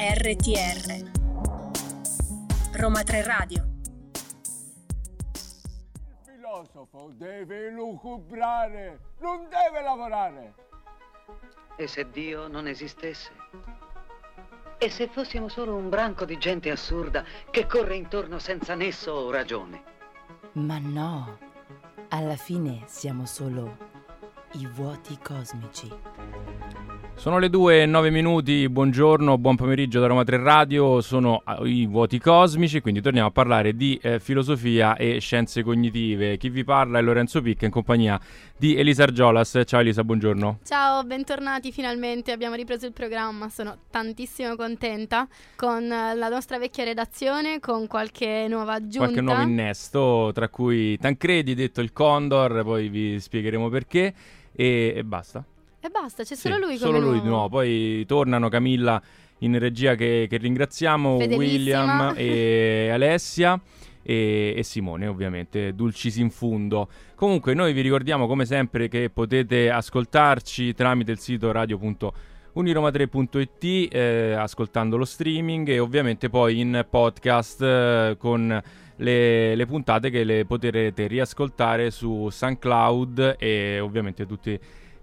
RTR Roma 3 Radio Il filosofo deve lucubrare, non deve lavorare. E se Dio non esistesse? E se fossimo solo un branco di gente assurda che corre intorno senza nesso o ragione? Ma no, alla fine siamo solo i vuoti cosmici. Sono le 2 e 9 minuti, buongiorno, buon pomeriggio da Roma 3 Radio, sono eh, i vuoti cosmici, quindi torniamo a parlare di eh, filosofia e scienze cognitive. Chi vi parla è Lorenzo Picca in compagnia di Elisa Argiolas. Ciao Elisa, buongiorno. Ciao, bentornati finalmente, abbiamo ripreso il programma, sono tantissimo contenta con eh, la nostra vecchia redazione, con qualche nuova aggiunta. Qualche nuovo innesto, tra cui Tancredi, detto il Condor, poi vi spiegheremo perché, e, e basta. E basta, c'è Sì, solo lui come Solo lui di nuovo. Poi tornano Camilla in regia che, che ringraziamo. William e Alessia e, e Simone ovviamente, dulcis in fundo. Comunque noi vi ricordiamo come sempre che potete ascoltarci tramite il sito radio.uniroma3.it eh, ascoltando lo streaming e ovviamente poi in podcast eh, con le, le puntate che le potrete riascoltare su SoundCloud e ovviamente tutti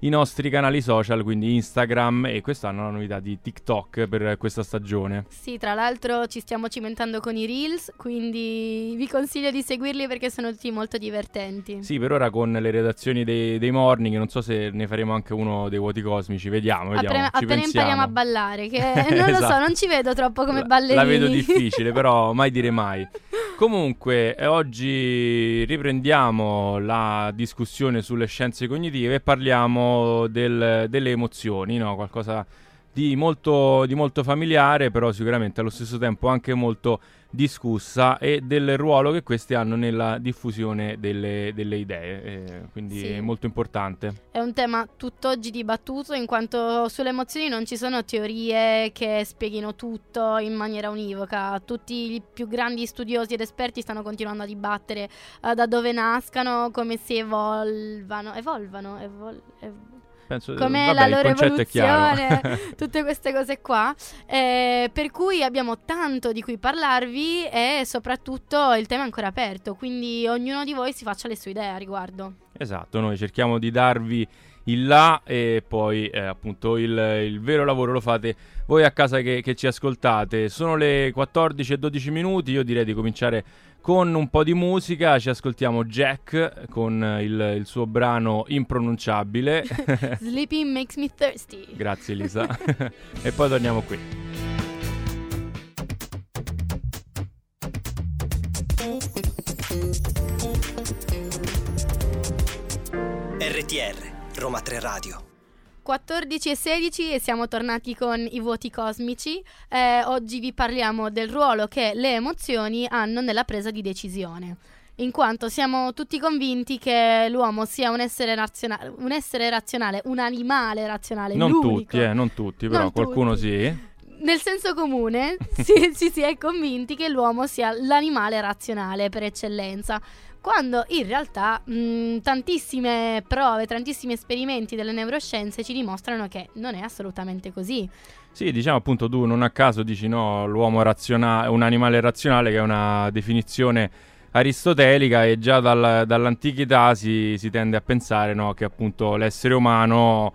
i nostri canali social, quindi Instagram e quest'anno la novità di TikTok per questa stagione. Sì, tra l'altro ci stiamo cimentando con i Reels, quindi vi consiglio di seguirli perché sono tutti molto divertenti. Sì, per ora con le redazioni dei, dei morning, non so se ne faremo anche uno dei vuoti cosmici, vediamo, vediamo. appena appena impariamo a ballare, che non lo so, Esatto. non ci vedo troppo come La- ballerini. La vedo difficile, però mai dire mai. Comunque, eh, oggi riprendiamo la discussione sulle scienze cognitive e parliamo del- delle emozioni, no? qualcosa di molto, di molto familiare, però sicuramente allo stesso tempo anche molto discussa e del ruolo che queste hanno nella diffusione delle, delle idee, eh, quindi Sì. è molto importante. È un tema tutt'oggi dibattuto in quanto sulle emozioni non ci sono teorie che spieghino tutto in maniera univoca. Tutti i più grandi studiosi ed esperti stanno continuando a dibattere eh, da dove nascano, come si evolvano, evolvano, evol- ev- Penso, com'è vabbè, la loro evoluzione, tutte queste cose qua. Eh, per cui abbiamo tanto di cui parlarvi e soprattutto il tema è ancora aperto, quindi ognuno di voi si faccia le sue idee a riguardo. Esatto, noi cerchiamo di darvi il là e poi eh, appunto il, il vero lavoro lo fate voi a casa che, che ci ascoltate. Sono le 14 e 12 minuti, io direi di cominciare con un po' di musica, ci ascoltiamo Jack con il, il suo brano impronunciabile. Sleeping makes me thirsty. Grazie Elisa. e poi torniamo qui. RTR Roma 3 Radio 14 e 16 e siamo tornati con i vuoti cosmici. Eh, oggi vi parliamo del ruolo che le emozioni hanno nella presa di decisione. In quanto siamo tutti convinti che l'uomo sia un essere, razionale, un essere razionale, un animale razionale, Non l'unico. tutti, eh, non tutti, però Non qualcuno tutti. sì. Nel senso comune si, si, si è convinti che l'uomo sia l'animale razionale per eccellenza, quando in realtà mh, tantissime prove, tantissimi esperimenti delle neuroscienze ci dimostrano che non è assolutamente così. Sì, diciamo appunto tu non a caso dici no, l'uomo razionale, un animale razionale che è una definizione aristotelica e già dal- dall'antichità si, si tende a pensare no, che appunto l'essere umano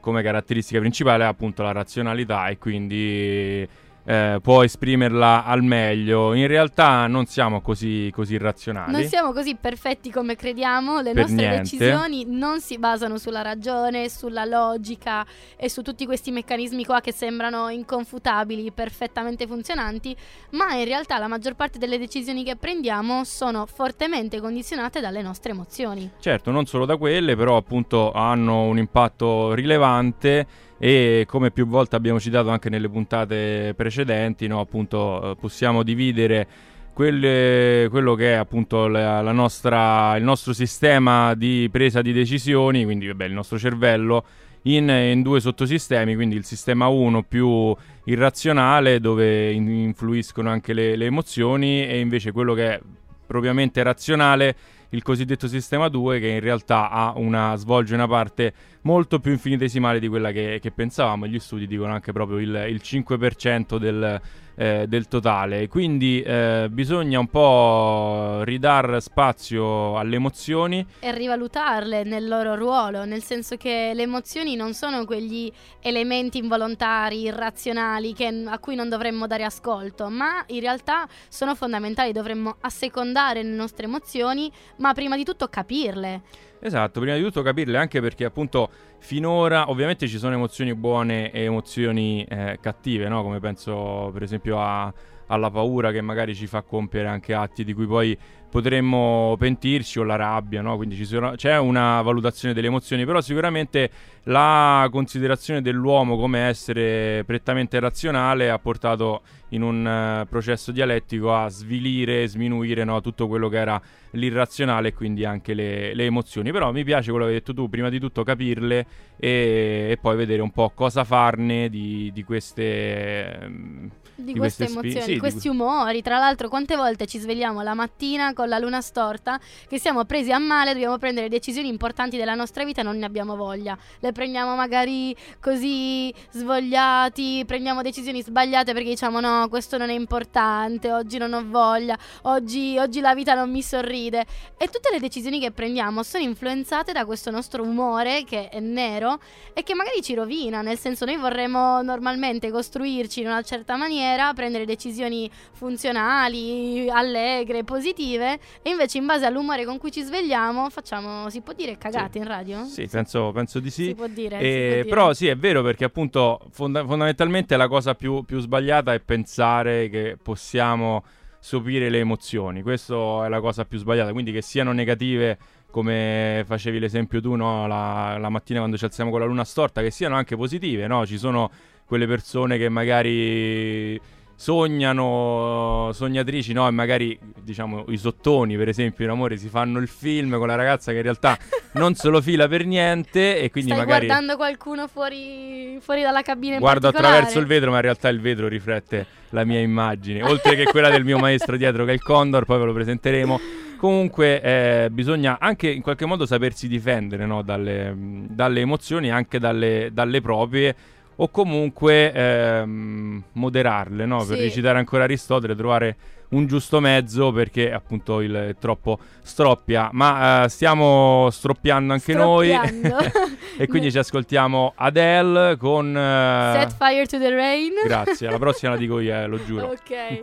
come caratteristica principale ha appunto la razionalità e quindi eh, può esprimerla al meglio. In realtà non siamo così, così razionali. Non siamo così perfetti come crediamo, le Per nostre niente. decisioni non si basano sulla ragione, sulla logica e su tutti questi meccanismi qua che sembrano inconfutabili, perfettamente funzionanti, ma in realtà la maggior parte delle decisioni che prendiamo sono fortemente condizionate dalle nostre emozioni. Certo, non solo da quelle, però appunto hanno un impatto rilevante e come più volte abbiamo citato anche nelle puntate precedenti, no, appunto eh, possiamo dividere quelle- quello che è appunto la, la nostra, il nostro sistema di presa di decisioni, quindi vabbè, il nostro cervello, in, in due sottosistemi, quindi il sistema 1 più irrazionale dove in- influiscono anche le, le emozioni e invece quello che è propriamente razionale il cosiddetto sistema 2 che in realtà una, svolge una parte molto più infinitesimale di quella che, che pensavamo. Gli studi dicono anche proprio il, il 5% del, eh, del totale. Quindi eh, bisogna un po' ridare spazio alle emozioni e rivalutarle nel loro ruolo, nel senso che le emozioni non sono quegli elementi involontari, irrazionali che, a cui non dovremmo dare ascolto, ma in realtà sono fondamentali, dovremmo assecondare le nostre emozioni, ma prima di tutto capirle. Esatto, prima di tutto capirle anche perché appunto finora ovviamente ci sono emozioni buone e emozioni eh, cattive, no? come penso per esempio a, alla paura che magari ci fa compiere anche atti di cui poi potremmo pentirci o la rabbia, no? quindi sono, c'è una valutazione delle emozioni, però sicuramente la considerazione dell'uomo come essere prettamente razionale ha portato in un uh, processo dialettico a svilire, sminuire no? tutto quello che era l'irrazionale e quindi anche le, le, emozioni. Però mi piace quello che hai detto tu, prima di tutto capirle e, e poi vedere un po' cosa farne di, di queste... Um, di, di queste, queste emozioni, sì, di questi umori. Tra l'altro, quante volte ci svegliamo la mattina con la luna storta, che siamo presi a male, dobbiamo prendere decisioni importanti della nostra vita e non ne abbiamo voglia. Le prendiamo magari così svogliati, prendiamo decisioni sbagliate perché diciamo no, questo non è importante, oggi non ho voglia, oggi, oggi la vita non mi sorride. E tutte le decisioni che prendiamo sono influenzate da questo nostro umore che è nero e che magari ci rovina, nel senso noi vorremmo normalmente costruirci in una certa maniera maniera, prendere decisioni funzionali, allegre, positive e invece in base all'umore con cui ci svegliamo facciamo, si può dire cagate sì. in radio? Sì, penso, penso di sì. Si può dire. E, si può dire. Però sì, è vero perché appunto fonda- fondamentalmente la cosa più, più sbagliata è pensare che possiamo sopire le emozioni. Questa è la cosa più sbagliata, quindi che siano negative come facevi l'esempio tu no? la, la, mattina quando ci alziamo con la luna storta, che siano anche positive, no? Ci sono quelle persone che magari sognano, sognatrici, no? E magari, diciamo, i sottoni, per esempio, in amore, si fanno il film con la ragazza che in realtà non se lo fila per niente e quindi Stai magari... guardando qualcuno fuori, fuori dalla cabina Guardo attraverso il vetro, ma in realtà il vetro riflette la mia immagine, oltre che quella del mio maestro dietro che è il Condor, poi ve lo presenteremo. Comunque eh, bisogna anche in qualche modo sapersi difendere no? dalle, dalle, emozioni, anche dalle, dalle proprie o comunque ehm, moderarle, no? per recitare ancora Aristotele, trovare un giusto mezzo perché appunto il è troppo stroppia. Ma eh, stiamo stroppiando anche noi e quindi ci ascoltiamo Adele con uh, Set Fire to the Rain. Grazie, alla prossima la dico io, eh, lo giuro. Ok.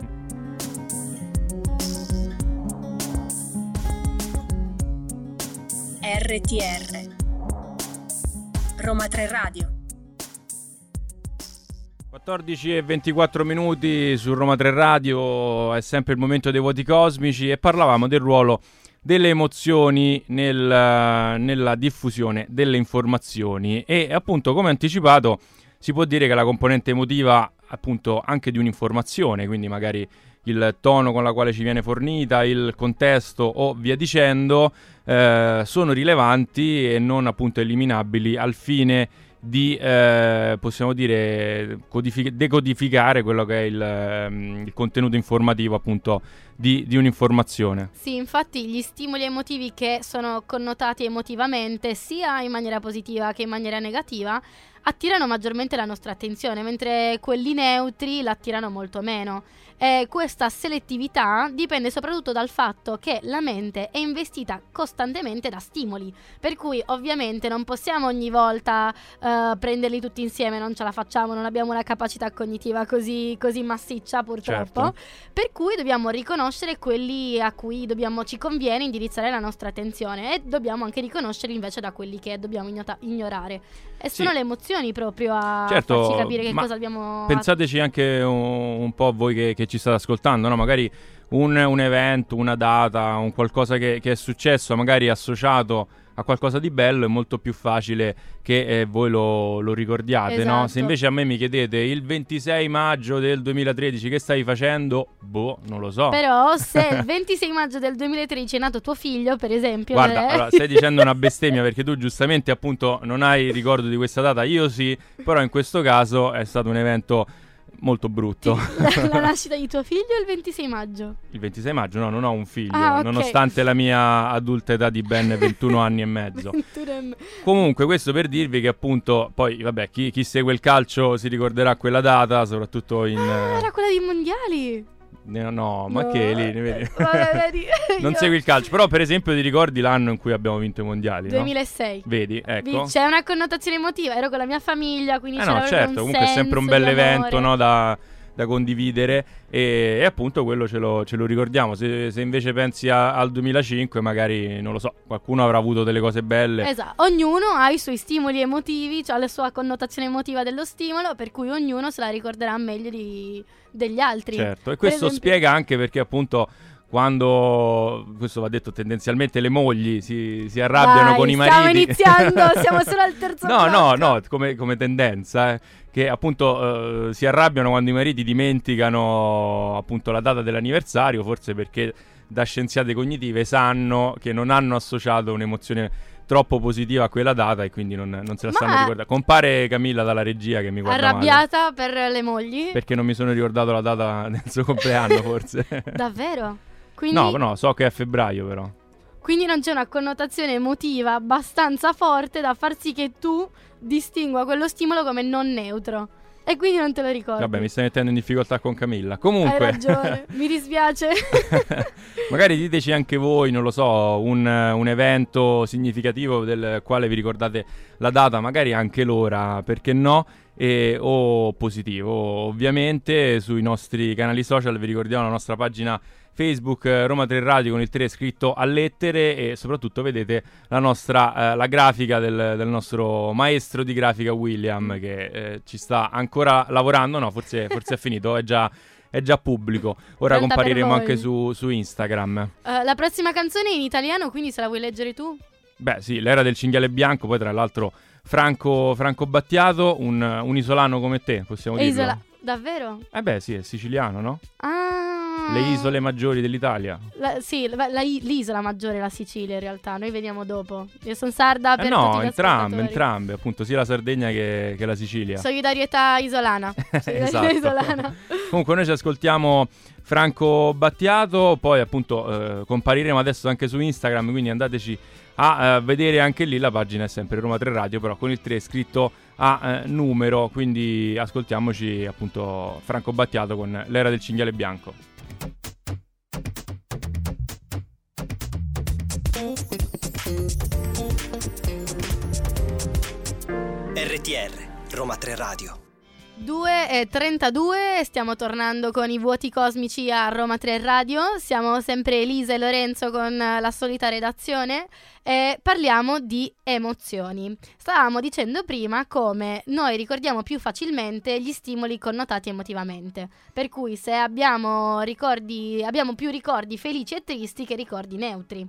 RTR Roma 3 Radio 14 e 24 minuti su Roma 3 Radio, è sempre il momento dei voti cosmici e parlavamo del ruolo delle emozioni nel, nella diffusione delle informazioni. E appunto come anticipato si può dire che la componente emotiva appunto anche di un'informazione, quindi magari il tono con la quale ci viene fornita, il contesto o via dicendo, eh, sono rilevanti e non appunto eliminabili al fine di, eh, possiamo dire, codific- decodificare quello che è il, ehm, il contenuto informativo appunto di, di, un'informazione. Sì, infatti gli stimoli emotivi che sono connotati emotivamente sia in maniera positiva che in maniera negativa attirano maggiormente la nostra attenzione, mentre quelli neutri l'attirano molto meno. E questa selettività dipende soprattutto dal fatto che la mente è investita costantemente da stimoli, per cui ovviamente non possiamo ogni volta uh, prenderli tutti insieme, non ce la facciamo, non abbiamo una capacità cognitiva così, così massiccia purtroppo, certo. per cui dobbiamo riconoscere quelli a cui dobbiamo, ci conviene indirizzare la nostra attenzione e dobbiamo anche riconoscerli invece da quelli che dobbiamo ignorare. E sono sì. le emozioni proprio a certo, farci capire che cosa abbiamo... Pensateci anche un, un po' voi che, che, ci state ascoltando, no? magari un, un, evento, una data, un qualcosa che, che è successo, magari associato a qualcosa di bello è molto più facile che eh, voi lo, lo ricordiate, esatto. no? Se esatto. invece a me mi chiedete il 26 maggio del 2013 che stai facendo, boh, non lo so. Però se il 26 maggio del 2013 è nato tuo figlio, per esempio... Guarda, eh... allora, stai dicendo una bestemmia perché tu giustamente appunto non hai ricordo di questa data, io sì, però in questo caso è stato un evento molto brutto. La, la nascita di tuo figlio è il 26 maggio. Il 26 maggio no, non ho un figlio, Ah, ok. nonostante la mia adulta età di ben 21 anni e mezzo. 21 me- Comunque, questo per dirvi che appunto, poi vabbè, chi, chi segue il calcio si ricorderà quella data, soprattutto in... Ah, era quella dei mondiali. No, no, ma No. che lì, vedi? Vabbè, vedi. non segui il calcio, però per esempio ti ricordi l'anno in cui abbiamo vinto i mondiali, no? 2006. Vedi, ecco. C'è una connotazione emotiva, ero con la mia famiglia, quindi Eh c'era no, certo, un comunque è sempre un bel evento no, da, da condividere e, e appunto quello ce lo, ce lo ricordiamo. Se, se invece pensi a- al 2005, magari non lo so, qualcuno avrà avuto delle cose belle. Esatto, ognuno ha i suoi stimoli emotivi, cioè la sua connotazione emotiva dello stimolo, per cui ognuno se la ricorderà meglio di- degli altri. Certo, e questo esempio- spiega anche perché appunto quando, questo va detto tendenzialmente, le mogli si, si arrabbiano Dai, con i stiamo mariti. iniziando, siamo solo al terzo No, no, blocco. no, come, come tendenza, eh, che appunto eh, si arrabbiano quando i mariti dimenticano appunto la data dell'anniversario, forse perché da scienziate cognitive sanno che non hanno associato un'emozione troppo positiva a quella data e quindi non, non se la Ma- stanno ricordando. Compare Camilla dalla regia che mi guarda male, Arrabbiata per le mogli? perché non mi sono ricordato la data del suo compleanno forse. Davvero? Quindi, No, no, so che è a febbraio però. quindi non c'è una connotazione emotiva abbastanza forte da far sì che tu distingua quello stimolo come non neutro. E quindi non te lo ricordi. Vabbè, mi stai mettendo in difficoltà con Camilla. Hai Comunque, ragione, mi dispiace. magari diteci anche voi, non lo so, un, un evento significativo del quale vi ricordate la data, magari anche l'ora, perché no? E- o positivo, ovviamente sui nostri canali social vi ricordiamo la nostra pagina Facebook eh, Roma 3 Radio con il 3 scritto a lettere e soprattutto vedete la nostra eh, la grafica del, del nostro maestro di grafica William che eh, ci sta ancora lavorando, no forse, forse è finito, è già, è già pubblico. Ora Pronta compariremo anche su, su Instagram. Eh, la prossima canzone è in italiano, quindi se la vuoi leggere tu? Beh sì, l'era del cinghiale bianco, poi tra l'altro Franco, Franco Battiato, un, un isolano come te, possiamo È dirlo. isola- Davvero? Eh beh sì, è siciliano, no? Ah. Le isole maggiori dell'Italia. La- sì, la- la- l'isola maggiore è la Sicilia in realtà, noi vediamo dopo. Io sono sarda per Eh no, entrambe, entrambe, appunto, sia la Sardegna che, che la Sicilia. Solidarietà isolana. Solidarietà Esatto. isolana. Comunque noi ci ascoltiamo Franco Battiato, poi appunto eh, compariremo adesso anche su Instagram, quindi andateci a eh, vedere anche lì, la pagina è sempre Roma 3 Radio, però con il 3 scritto a eh, numero, quindi ascoltiamoci appunto Franco Battiato con l'era del cinghiale bianco. RTR, Roma 3 Radio. 2 e 32, stiamo tornando con i vuoti cosmici a Roma 3 Radio. Siamo sempre Elisa e Lorenzo con la solita redazione e parliamo di emozioni. Stavamo dicendo prima come noi ricordiamo più facilmente gli stimoli connotati emotivamente. Per cui se abbiamo ricordi, abbiamo più ricordi felici e tristi che ricordi neutri.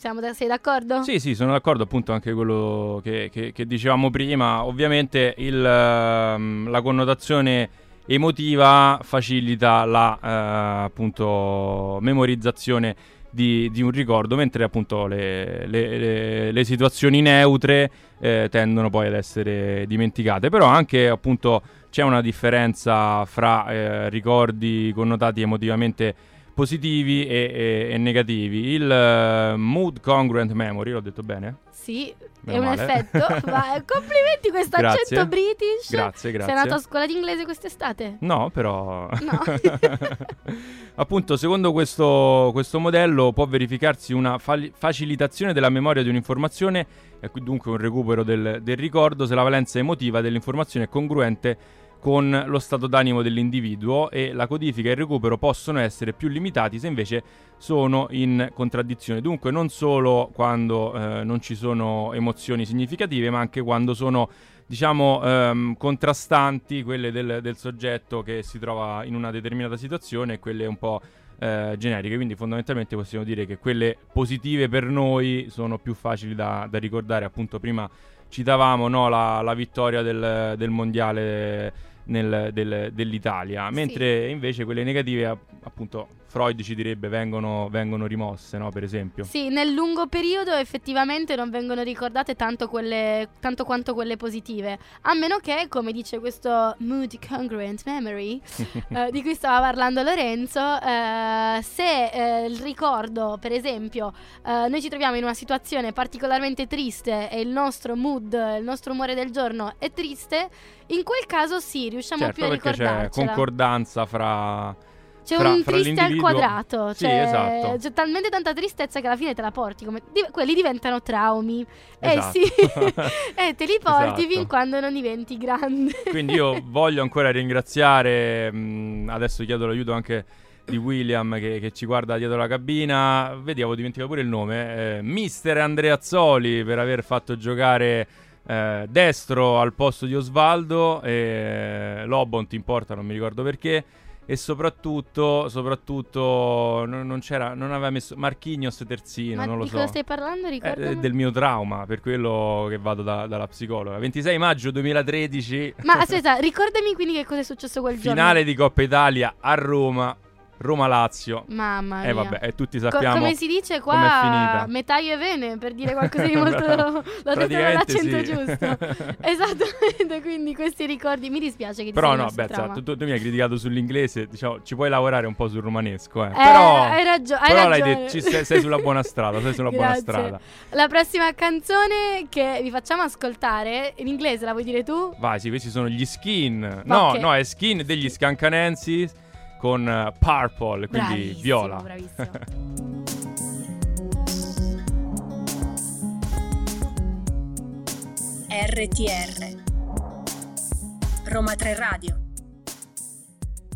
Siamo da- sei d'accordo? Sì, sì, sono d'accordo appunto anche quello che, che- che dicevamo prima. Ovviamente il, ehm, la connotazione emotiva facilita la eh, appunto memorizzazione di, di un ricordo, mentre appunto le, le- le- le situazioni neutre eh, tendono poi ad essere dimenticate. Però anche appunto c'è una differenza fra eh, ricordi connotati emotivamente positivi e, e- e negativi. Il eh, mood congruent memory, l'ho detto bene? Sì, Meno è un male. effetto. Ma complimenti questo Grazie. accento british. Grazie, grazie. Sei andato a scuola di inglese quest'estate? No, però... No. Appunto, secondo questo, questo modello può verificarsi una fali- facilitazione della memoria di un'informazione e dunque un recupero del, del ricordo se la valenza emotiva dell'informazione è congruente con lo stato d'animo dell'individuo e la codifica e il recupero possono essere più limitati se invece sono in contraddizione. Dunque non solo quando eh, non ci sono emozioni significative, ma anche quando sono diciamo ehm, contrastanti quelle del, del soggetto che si trova in una determinata situazione e quelle un po' eh, generiche. Quindi fondamentalmente possiamo dire che quelle positive per noi sono più facili da, da ricordare. Appunto prima citavamo no, la, la vittoria del, del mondiale nel- del- dell'Italia, mentre invece quelle negative, app- appunto, Freud ci direbbe vengono, vengono rimosse, no? Per esempio. Sì, nel lungo periodo effettivamente non vengono ricordate tanto, quelle, tanto quanto quelle positive, a meno che, come dice questo mood congruent memory, eh, di cui stava parlando Lorenzo, eh, se eh, il ricordo, per esempio, eh, noi ci troviamo in una situazione particolarmente triste e il nostro mood, il nostro umore del giorno è triste, in quel caso sì, riusciamo Certo, più a perché c'è ricordarcela. concordanza fra... C'è fra- un fra triste al quadrato, Sì, cioè, esatto. c'è talmente tanta tristezza che alla fine te la porti, come- di- quelli diventano traumi. Esatto. Eh sì, e te li porti Esatto. fin quando non diventi grande. Quindi io voglio ancora ringraziare, mh, adesso chiedo l'aiuto anche di William che, che ci guarda dietro la cabina, vedi avevo dimenticato pure il nome, eh, Mister Andreazzoli per aver fatto giocare eh, destro al posto di Osvaldo, e Lobon ti importa, non mi ricordo perché. E soprattutto, soprattutto non, non c'era, non aveva messo Marchignos terzino, Ma non lo di so. cosa stai parlando? Eh, Ricordami. del mio trauma, per quello che vado da- dalla psicologa. 26 maggio 2013, Ma aspetta, ricordami quindi che cosa è successo quel finale giorno. di Coppa Italia a Roma, Roma-Lazio. Mamma mia. E vabbè, e tutti Co- sappiamo come si dice qua, metaio e vene, per dire qualcosa di molto... Bravo. L'ho detto Praticamente nell'accento sì. giusto. Esattamente, quindi questi ricordi, mi dispiace che ti Però no, beh, trauma. sa, tu, tu mi hai criticato sull'inglese, diciamo, ci puoi lavorare un po' sul romanesco, eh. Eh, però hai, ragio- hai però ragione. detto, ci sei, sei sulla buona strada, sei sulla buona strada. La prossima canzone che vi facciamo ascoltare, in inglese la vuoi dire tu? Vai, sì, questi sono gli skin. No, Ok. no, è skin degli Scancanensi con eh, Purple, quindi Bravissimo, viola. Bravissimo. RTR Roma 3 Radio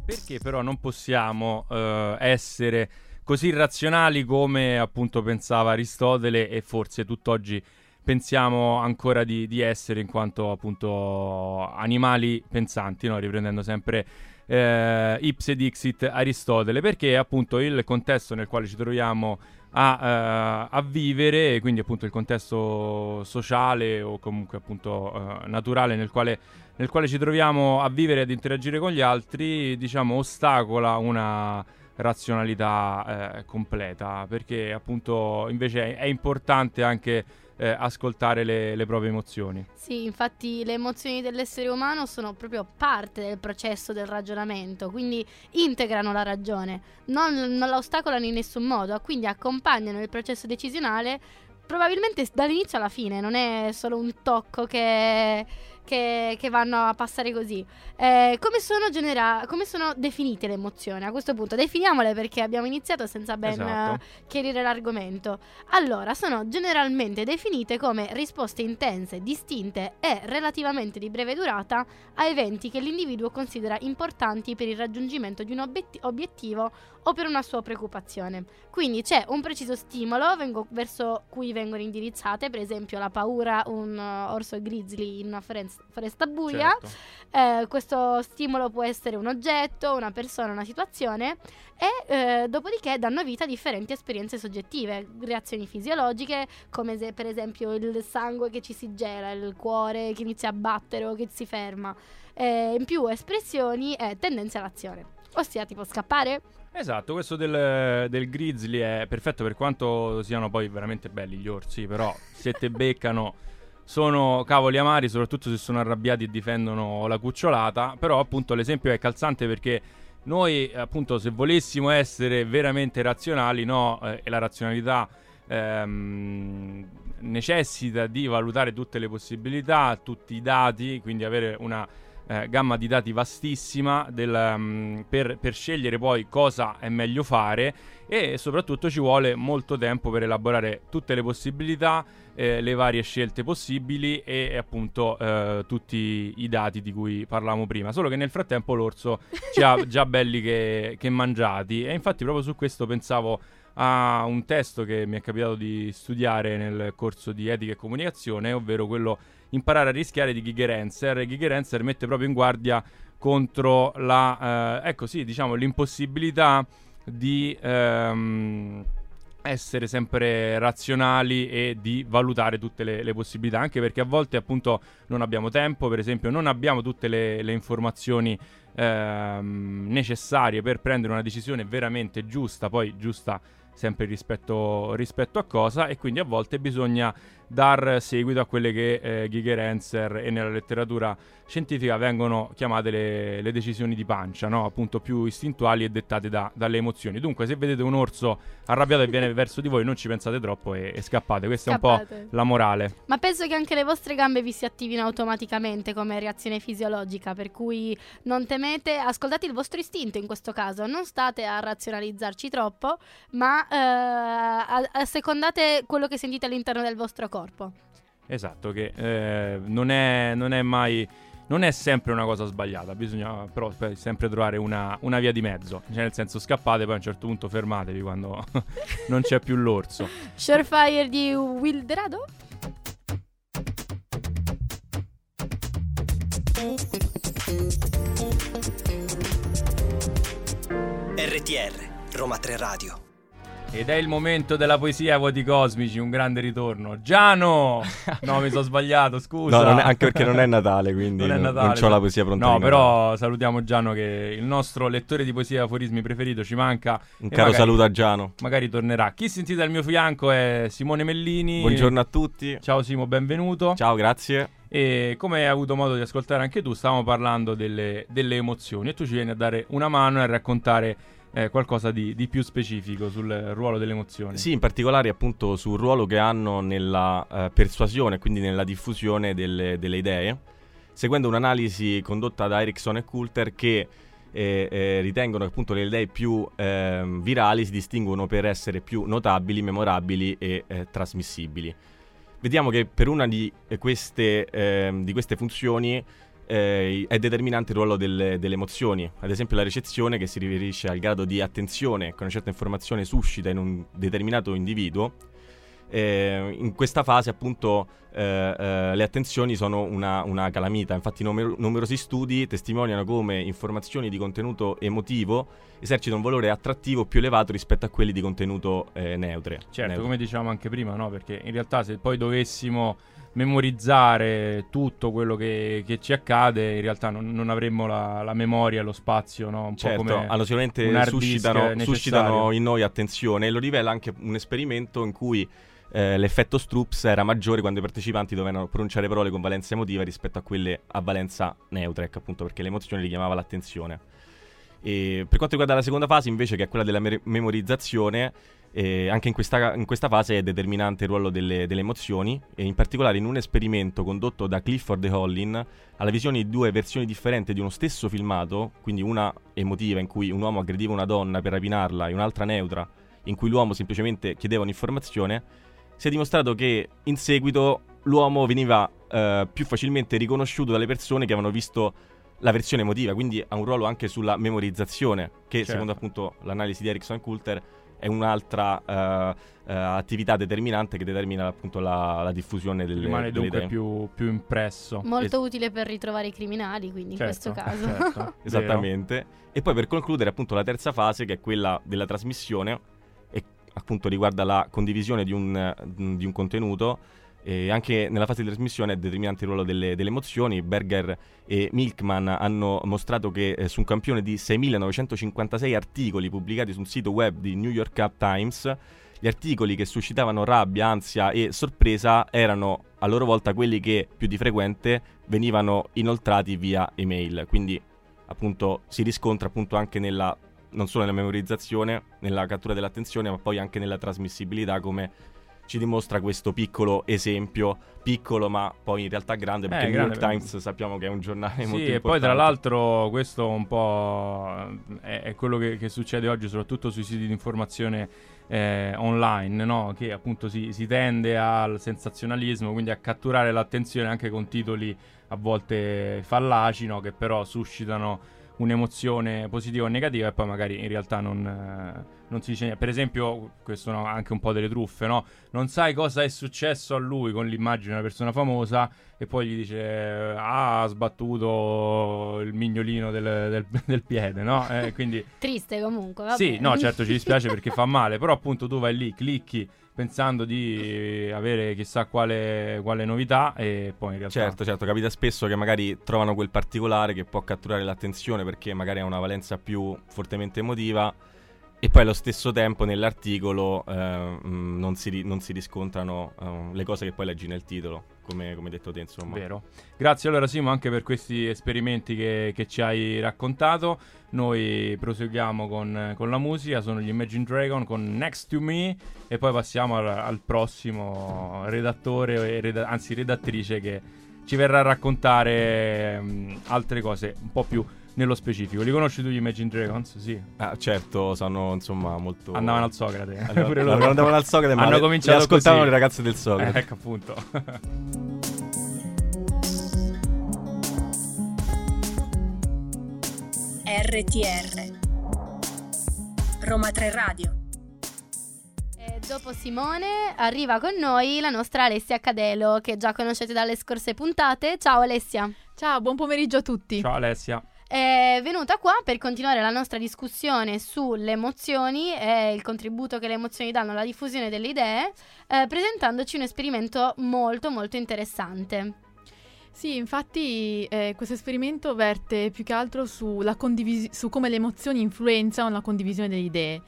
Perché però non possiamo eh, essere così razionali come appunto pensava Aristotele e forse tutt'oggi pensiamo ancora di, di essere in quanto appunto animali pensanti, no? riprendendo sempre eh, Ipse Dixit Aristotele, perché appunto il contesto nel quale ci troviamo a, eh, a vivere, quindi appunto il contesto sociale o comunque appunto eh, naturale nel quale nel quale ci troviamo a vivere e ad interagire con gli altri, diciamo, ostacola una razionalità eh, completa, perché appunto invece è, è importante anche eh, ascoltare le, le proprie emozioni. Sì, infatti le emozioni dell'essere umano sono proprio parte del processo del ragionamento, quindi integrano la ragione, non, non la ostacolano in nessun modo, quindi accompagnano il processo decisionale probabilmente dall'inizio alla fine, non è solo un tocco che, che- che vanno a passare così. Eh, come, sono genera- come sono definite le emozioni? A questo punto definiamole perché abbiamo iniziato senza ben Esatto. eh, chiarire l'argomento. Allora, sono generalmente definite come risposte intense, distinte e relativamente di breve durata a eventi che l'individuo considera importanti per il raggiungimento di un obiet- obiettivo o per una sua preoccupazione. Quindi c'è un preciso stimolo vengo- verso cui vengono indirizzate, per esempio la paura, un uh, orso grizzly in una forest- foresta buia. Certo. Eh, questo stimolo può essere un oggetto, una persona, una situazione e eh, dopodiché danno vita a differenti esperienze soggettive, reazioni fisiologiche come se, per esempio il sangue che ci si gela, il cuore che inizia a battere o che si ferma, Eh, in più espressioni e tendenze all'azione, ossia tipo scappare. Esatto, questo del, del grizzly è perfetto per quanto siano poi veramente belli gli orsi, però se te beccano sono cavoli amari, soprattutto se sono arrabbiati e difendono la cucciolata, però appunto l'esempio è calzante perché noi appunto se volessimo essere veramente razionali, no, eh, e la razionalità ehm, necessita di valutare tutte le possibilità, tutti i dati, quindi avere una eh, gamma di dati vastissima del, mm, per, per scegliere poi cosa è meglio fare e soprattutto ci vuole molto tempo per elaborare tutte le possibilità, eh, le varie scelte possibili e, e appunto eh, tutti i dati di cui parlavamo prima. Solo che nel frattempo l'orso ci ha già belli che, che mangiati e infatti proprio su questo pensavo a un testo che mi è capitato di studiare nel corso di etica e comunicazione, ovvero quello imparare a rischiare di Giger Renzer. Giger Renzer mette proprio in guardia contro la, eh, ecco sì, diciamo, l'impossibilità di, ehm, essere sempre razionali e di valutare tutte le, le, possibilità, anche perché a volte appunto non abbiamo tempo, per esempio non abbiamo tutte le, le informazioni ehm, necessarie per prendere una decisione veramente giusta, poi giusta sempre rispetto, rispetto, a cosa e quindi a volte bisogna dar seguito a quelle che eh, Gigerenzer e nella letteratura scientifica vengono chiamate le, le decisioni di pancia, no? appunto più istintuali e dettate da, dalle emozioni. Dunque se vedete un orso arrabbiato e viene verso di voi non ci pensate troppo e, e scappate, questa scappate. è un po' la morale. Ma penso che anche le vostre gambe vi si attivino automaticamente come reazione fisiologica, per cui non temete, ascoltate il vostro istinto in questo caso, non state a razionalizzarci troppo, ma eh, assecondate quello che sentite all'interno del vostro corpo. Esatto, che eh, non, è, non è mai non è sempre una cosa sbagliata, bisogna però sempre trovare una, una, via di mezzo. Cioè, nel senso, scappate, poi a un certo punto fermatevi quando non c'è più l'orso. Surefire di Wilderado? RTR Roma 3 Radio ed è il momento della poesia Voti Cosmici, un grande ritorno. Giano! No, mi sono sbagliato, scusa. No, è, anche perché non è Natale, quindi non, è Natale, non ho la poesia pronta. No, però salutiamo Giano che il nostro lettore di poesia e aforismi preferito, ci manca. Un caro magari, saluto a Giano. Magari tornerà. Chi sentite al mio fianco è Simone Mellini. Buongiorno a tutti. Ciao Simo, benvenuto. Ciao, grazie. E come hai avuto modo di ascoltare anche tu, stavamo parlando delle, delle emozioni e tu ci vieni a dare una mano e a raccontare eh, qualcosa di, di, più specifico sul ruolo delle emozioni. Sì, in particolare appunto sul ruolo che hanno nella uh, persuasione, quindi nella diffusione delle, delle, idee, seguendo un'analisi condotta da Erickson e Coulter che eh, eh, ritengono che appunto le idee più ehm, virali si distinguono per essere più notabili, memorabili e eh, trasmissibili. Vediamo che per una di queste, ehm, di queste funzioni eh, è determinante il ruolo delle, delle, emozioni, ad esempio la ricezione che si riferisce al grado di attenzione che una certa informazione suscita in un determinato individuo. Eh, in questa fase appunto eh, eh le attenzioni sono una, una calamita, infatti numer- numerosi studi testimoniano come informazioni di contenuto emotivo esercitano un valore attrattivo più elevato rispetto a quelli di contenuto eh, neutre. Certo, neutre. come dicevamo anche prima, no? perché in realtà se poi dovessimo memorizzare tutto quello che, che, ci accade, in realtà non, non avremmo la, la, memoria, lo spazio, no? Un certo, po' come allora, sicuramente suscitano, suscitano, in noi attenzione e lo rivela anche un esperimento in cui eh, l'effetto Stroops era maggiore quando i partecipanti dovevano pronunciare parole con valenza emotiva rispetto a quelle a valenza neutra, ecco, appunto perché l'emozione richiamava l'attenzione. E per quanto riguarda la seconda fase, invece, che è quella della me- memorizzazione, eh, anche in questa, in questa, fase è determinante il ruolo delle, delle, emozioni e in particolare in un esperimento condotto da Clifford e Hollin alla visione di due versioni differenti di uno stesso filmato, quindi una emotiva in cui un uomo aggrediva una donna per rapinarla e un'altra neutra in cui l'uomo semplicemente chiedeva un'informazione, si è dimostrato che in seguito l'uomo veniva eh, più facilmente riconosciuto dalle persone che avevano visto la versione emotiva, quindi ha un ruolo anche sulla memorizzazione, che certo. secondo appunto l'analisi di Erickson e Coulter è un'altra uh, uh, attività determinante che determina appunto la, la diffusione delle Rimane delle dunque più, più, impresso. Molto es- utile per ritrovare i criminali, quindi certo, in questo caso. Certo, Esattamente. E poi per concludere appunto la terza fase che è quella della trasmissione appunto riguarda la condivisione di un, di un contenuto e anche nella fase di trasmissione è determinante il ruolo delle, delle emozioni. Berger e Milkman hanno mostrato che eh, su un campione di 6.956 articoli pubblicati sul sito web di New York Times, gli articoli che suscitavano rabbia, ansia e sorpresa erano a loro volta quelli che più di frequente venivano inoltrati via email. Quindi appunto si riscontra appunto anche nella non solo nella memorizzazione, nella cattura dell'attenzione, ma poi anche nella trasmissibilità come ci dimostra questo piccolo esempio, piccolo ma poi in realtà grande, perché eh, il New York Times sappiamo che è un giornale sì, molto importante. Sì, e poi tra l'altro questo un po' è, è quello che, che, succede oggi soprattutto sui siti di informazione eh, online, no? che appunto si, si tende al sensazionalismo, quindi a catturare l'attenzione anche con titoli a volte fallaci, no? che però suscitano un'emozione positiva o negativa e poi magari in realtà non... Eh, non si dice niente. Per esempio, questo no, anche un po' delle truffe, no? Non sai cosa è successo a lui con l'immagine di una persona famosa e poi gli dice ah, ha sbattuto il mignolino del, del, del piede, no? Eh, quindi... Triste comunque, vabbè. Sì, no, certo ci dispiace perché fa male, però appunto tu vai lì, clicchi pensando di avere chissà quale, quale, novità e poi in realtà... Certo, certo, capita spesso che magari trovano quel particolare che può catturare l'attenzione perché magari ha una valenza più fortemente emotiva e poi allo stesso tempo nell'articolo eh, mm, non, si, non, si, riscontrano uh, le cose che poi leggi nel titolo, come, come detto te, insomma. Vero. Grazie allora Simo anche per questi esperimenti che, che ci hai raccontato. Noi proseguiamo con, con, la musica, sono gli Imagine Dragon con Next to Me e poi passiamo al, al prossimo redattore, reda- anzi redattrice che ci verrà a raccontare um, altre cose un po' più nello specifico. Li conosci tu gli Imagine Dragons? Sì. Ah, certo, sono insomma molto. Andavano al Socrate. Allora, Pure loro. andavano al Socrate, ma Hanno cominciato le ascoltavano così. le ragazze del Socrate. Eh, ecco appunto. RTR Roma 3 Radio dopo Simone arriva con noi la nostra Alessia Cadelo che già conoscete dalle scorse puntate. Ciao Alessia. Ciao, buon pomeriggio a tutti. Ciao Alessia. È venuta qua per continuare la nostra discussione sulle emozioni e il contributo che le emozioni danno alla diffusione delle idee, eh, presentandoci un esperimento molto molto interessante. Sì, infatti eh, questo esperimento verte più che altro condivis- su come le emozioni influenzano la condivisione delle idee.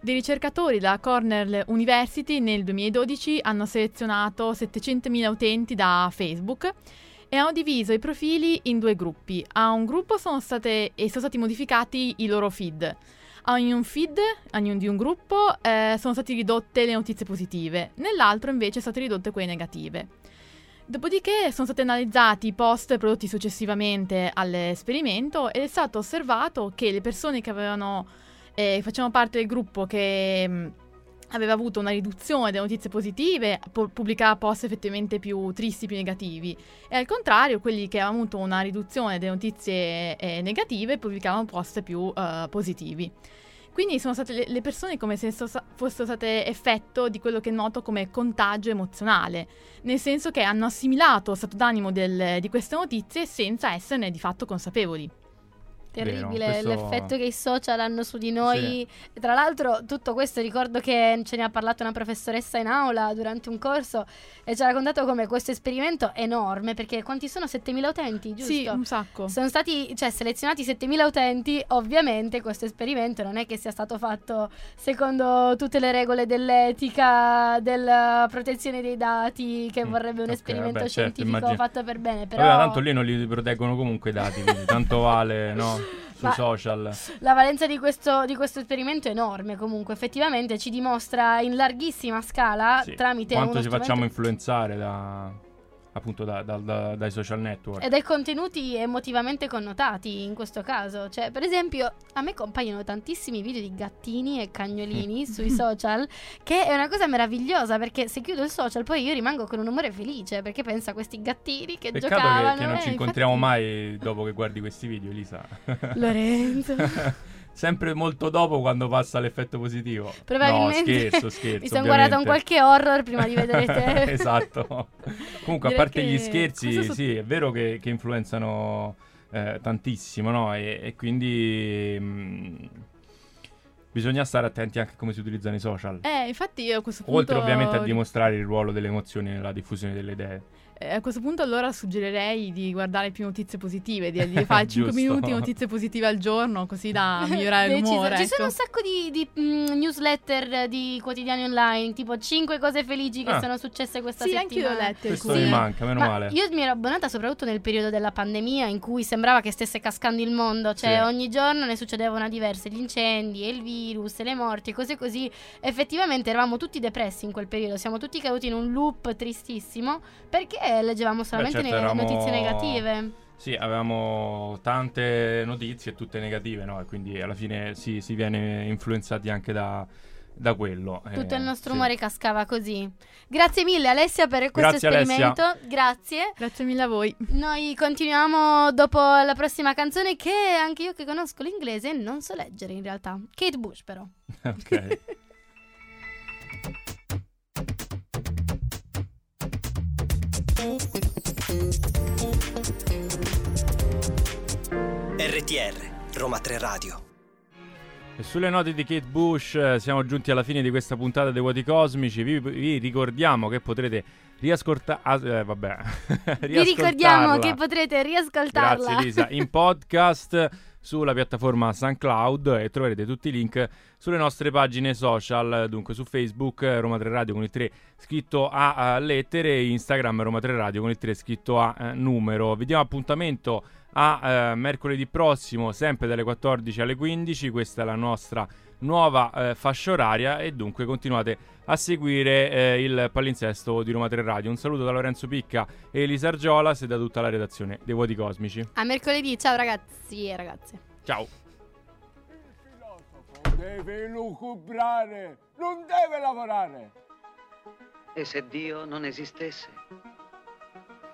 Dei ricercatori della Cornell University nel 2012 hanno selezionato 700.000 utenti da Facebook e hanno diviso i profili in due gruppi. A un gruppo sono state, sono stati modificati i loro feed. A ogni feed, a ognuno di un gruppo, eh, sono state ridotte le notizie positive, nell'altro invece sono state ridotte quelle negative. Dopodiché sono stati analizzati i post prodotti successivamente all'esperimento ed è stato osservato che le persone che avevano, eh, facevano parte del gruppo che mm, aveva avuto una riduzione delle notizie positive, pu- pubblicava post effettivamente più tristi, più negativi. E al contrario, quelli che avevano avuto una riduzione delle notizie eh, negative pubblicavano post più eh, positivi. Quindi sono state le, persone come se fossero state effetto di quello che noto come contagio emozionale, nel senso che hanno assimilato lo stato d'animo del, di queste notizie senza esserne di fatto consapevoli. Terribile questo... l'effetto che i social hanno su di noi. Sì. Tra l'altro, tutto questo ricordo che ce ne ha parlato una professoressa in aula durante un corso e ci ha raccontato come questo esperimento è enorme. Perché quanti sono? 7000 utenti, giusto? Sì, un sacco. Sono stati cioè, selezionati 7000 utenti. Ovviamente, questo esperimento non è che sia stato fatto secondo tutte le regole dell'etica, della protezione dei dati, che mm, vorrebbe un okay, esperimento vabbè, certo, scientifico certo, fatto per bene. Però... Vabbè, tanto lì non li proteggono comunque i dati, quindi tanto vale, no? Sui Ma social. La valenza di questo, di questo, esperimento è enorme comunque, effettivamente ci dimostra in larghissima scala sì. tramite... Quanto ci facciamo influenzare da appunto da, da, da, dai social network. E dai contenuti emotivamente connotati in questo caso. Cioè, per esempio, a me compaiono tantissimi video di gattini e cagnolini sui social, che è una cosa meravigliosa perché se chiudo il social poi io rimango con un umore felice perché penso a questi gattini che Peccato giocavano. Che, che non ci incontriamo infatti... mai dopo che guardi questi video, Lisa. Lorenzo. sempre molto dopo quando passa l'effetto positivo. Probabilmente. No, scherzo, scherzo. Mi sono guardato un qualche horror prima di vedere te. esatto. Comunque, Direi a parte gli scherzi, so... sì, è vero che, che influenzano eh, tantissimo, no? E, e quindi... Mh, mm, bisogna stare attenti anche a come si utilizzano i social. Eh, infatti io a questo punto... Oltre ovviamente a dimostrare il ruolo delle emozioni nella diffusione delle idee. Eh, a questo punto allora suggerirei di guardare più notizie positive, di, di fare 5 minuti notizie positive al giorno così da migliorare l'umore. Ci ecco. sono un sacco di, di mm, newsletter di quotidiani online, tipo 5 cose felici che ah. sono successe questa sì, settimana. Sì, anche io ho letto. Questo mi manca, meno Ma male. Io mi ero abbonata soprattutto nel periodo della pandemia in cui sembrava che stesse cascando il mondo, cioè sì. ogni giorno ne succedeva una diversa, gli incendi, il virus, le morti e cose così. Effettivamente eravamo tutti depressi in quel periodo, siamo tutti caduti in un loop tristissimo perché leggevamo solamente Beh, certo, eravamo... notizie negative. Sì, avevamo tante notizie, tutte negative, no? E quindi alla fine si, si viene influenzati anche da, da quello. Tutto eh, il nostro sì. umore cascava così. Grazie mille Alessia per questo Grazie, esperimento. Alessia. Grazie. Grazie mille a voi. Noi continuiamo dopo la prossima canzone che anche io che conosco l'inglese non so leggere in realtà. Kate Bush però. ok. RTR Roma 3 Radio e sulle note di Kate Bush eh, siamo giunti alla fine di questa puntata dei Vuoti Cosmici. Vi, vi ricordiamo che potrete riascoltare. Ah, eh, vabbè. vi ricordiamo che potrete riascoltarla. Grazie Lisa. In podcast sulla piattaforma SoundCloud e troverete tutti i link sulle nostre pagine social, dunque su Facebook Roma 3 Radio con il 3 scritto a, a lettere e Instagram Roma 3 Radio con il 3 scritto a eh, numero. Vi diamo appuntamento a eh, mercoledì prossimo, sempre dalle 14 alle 15. Questa è la nostra nuova eh, fascia oraria e dunque continuate a seguire eh, il palinsesto di Roma 3 Radio. Un saluto da Lorenzo Picca e Elisa Argiola e da tutta la redazione dei Vuoti Cosmici. A mercoledì, ciao ragazzi e ragazze. Ciao. Il filosofo deve lucubrare, non deve lavorare. E se Dio non esistesse?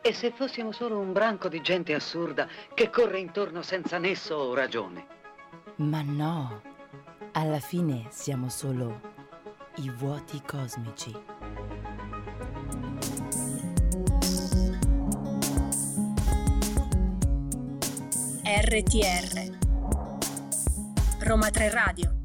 E se fossimo solo un branco di gente assurda che corre intorno senza nesso o ragione? Ma no, alla fine siamo solo i vuoti cosmici. RTR Roma 3 Radio